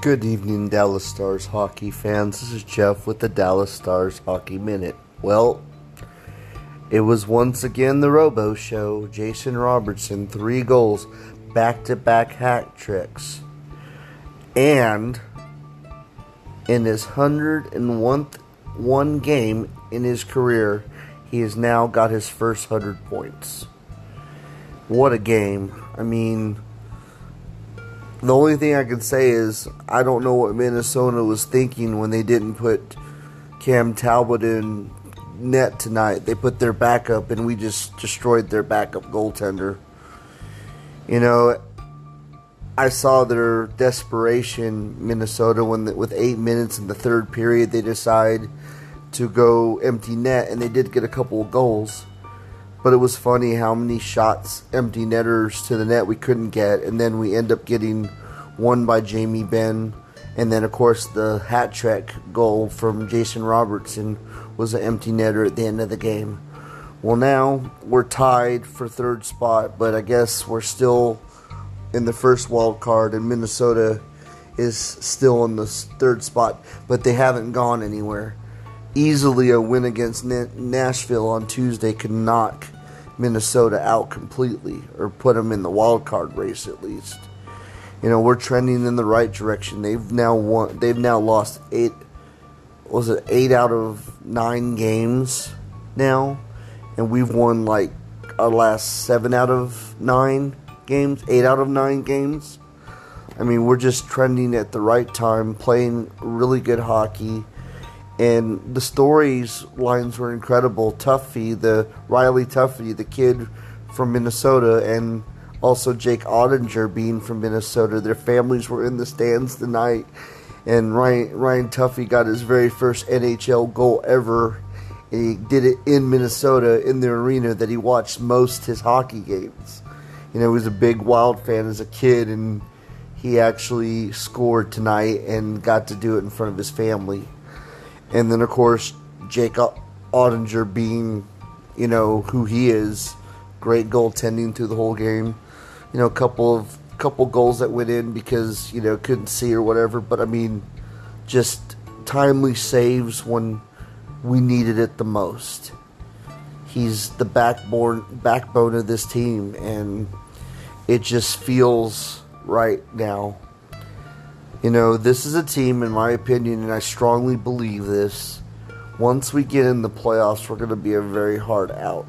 Good evening, Dallas Stars hockey fans. This is Jeff with the Dallas Stars Hockey Minute. Well, it was once again the Robo Show. Jason Robertson, three goals, back to back hat tricks. And in his 101th one game in his career, he has now got his first 100 points. What a game. I mean, the only thing I can say is I don't know what Minnesota was thinking when they didn't put Cam Talbot in net tonight. They put their backup, and we just destroyed their backup goaltender. You know, I saw their desperation, Minnesota, when the, with eight minutes in the third period, they decide to go empty net, and they did get a couple of goals. But it was funny how many shots, empty netters to the net we couldn't get, and then we end up getting one by Jamie Benn, and then of course the hat trick goal from Jason Robertson was an empty netter at the end of the game. Well, now we're tied for third spot, but I guess we're still in the first wild card, and Minnesota is still in the third spot, but they haven't gone anywhere easily a win against Nashville on Tuesday could knock Minnesota out completely or put them in the wild card race at least. You know, we're trending in the right direction. They've now won they've now lost 8 was it 8 out of 9 games now and we've won like our last 7 out of 9 games, 8 out of 9 games. I mean, we're just trending at the right time, playing really good hockey and the stories lines were incredible. Tufte, the Riley Tufte, the kid from Minnesota, and also Jake Oettinger being from Minnesota. Their families were in the stands tonight, and Ryan Ryan Tufte got his very first NHL goal ever. And he did it in Minnesota in the arena that he watched most his hockey games. You know, he was a big Wild fan as a kid, and he actually scored tonight and got to do it in front of his family. And then, of course, Jake Oettinger being, you know, who he is, great goaltending through the whole game. You know, a couple of couple goals that went in because you know couldn't see or whatever. But I mean, just timely saves when we needed it the most. He's the backbone backbone of this team, and it just feels right now. You know, this is a team, in my opinion, and I strongly believe this. Once we get in the playoffs, we're going to be a very hard out.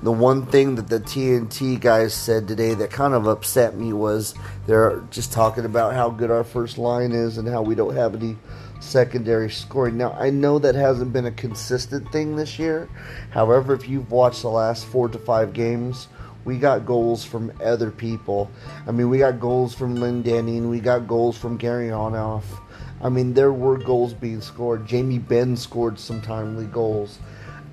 The one thing that the TNT guys said today that kind of upset me was they're just talking about how good our first line is and how we don't have any secondary scoring. Now, I know that hasn't been a consistent thing this year. However, if you've watched the last four to five games, we got goals from other people. I mean, we got goals from Glendening. We got goals from Gurianov. I mean, there were goals being scored. Jamie Benn scored some timely goals.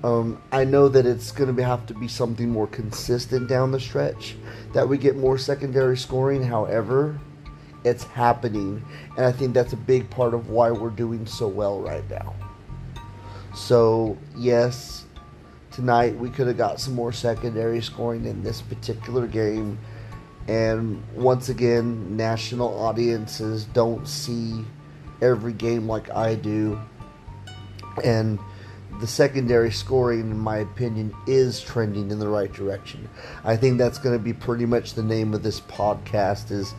Um, I know that it's going to have to be something more consistent down the stretch, that we get more secondary scoring. However, it's happening, and I think that's a big part of why we're doing so well right now. So, yes, tonight we could have got some more secondary scoring in this particular game. And once again, national audiences don't see every game like I do. And the secondary scoring, in my opinion, is trending in the right direction. I think that's going to be pretty much the name of this podcast is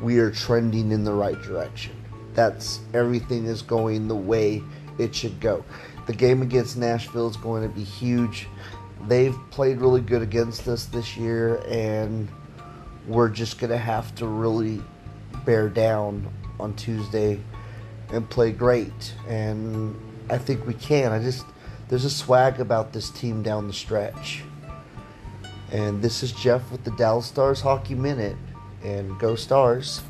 we are trending in the right direction. That's everything is going the way it should go. The game against Nashville is going to be huge. They've played really good against us this year, and we're just going to have to really bear down on Tuesday and play great. And I think we can. I just, there's a swag about this team down the stretch. And this is Jeff with the Dallas Stars Hockey Minute. And go Stars.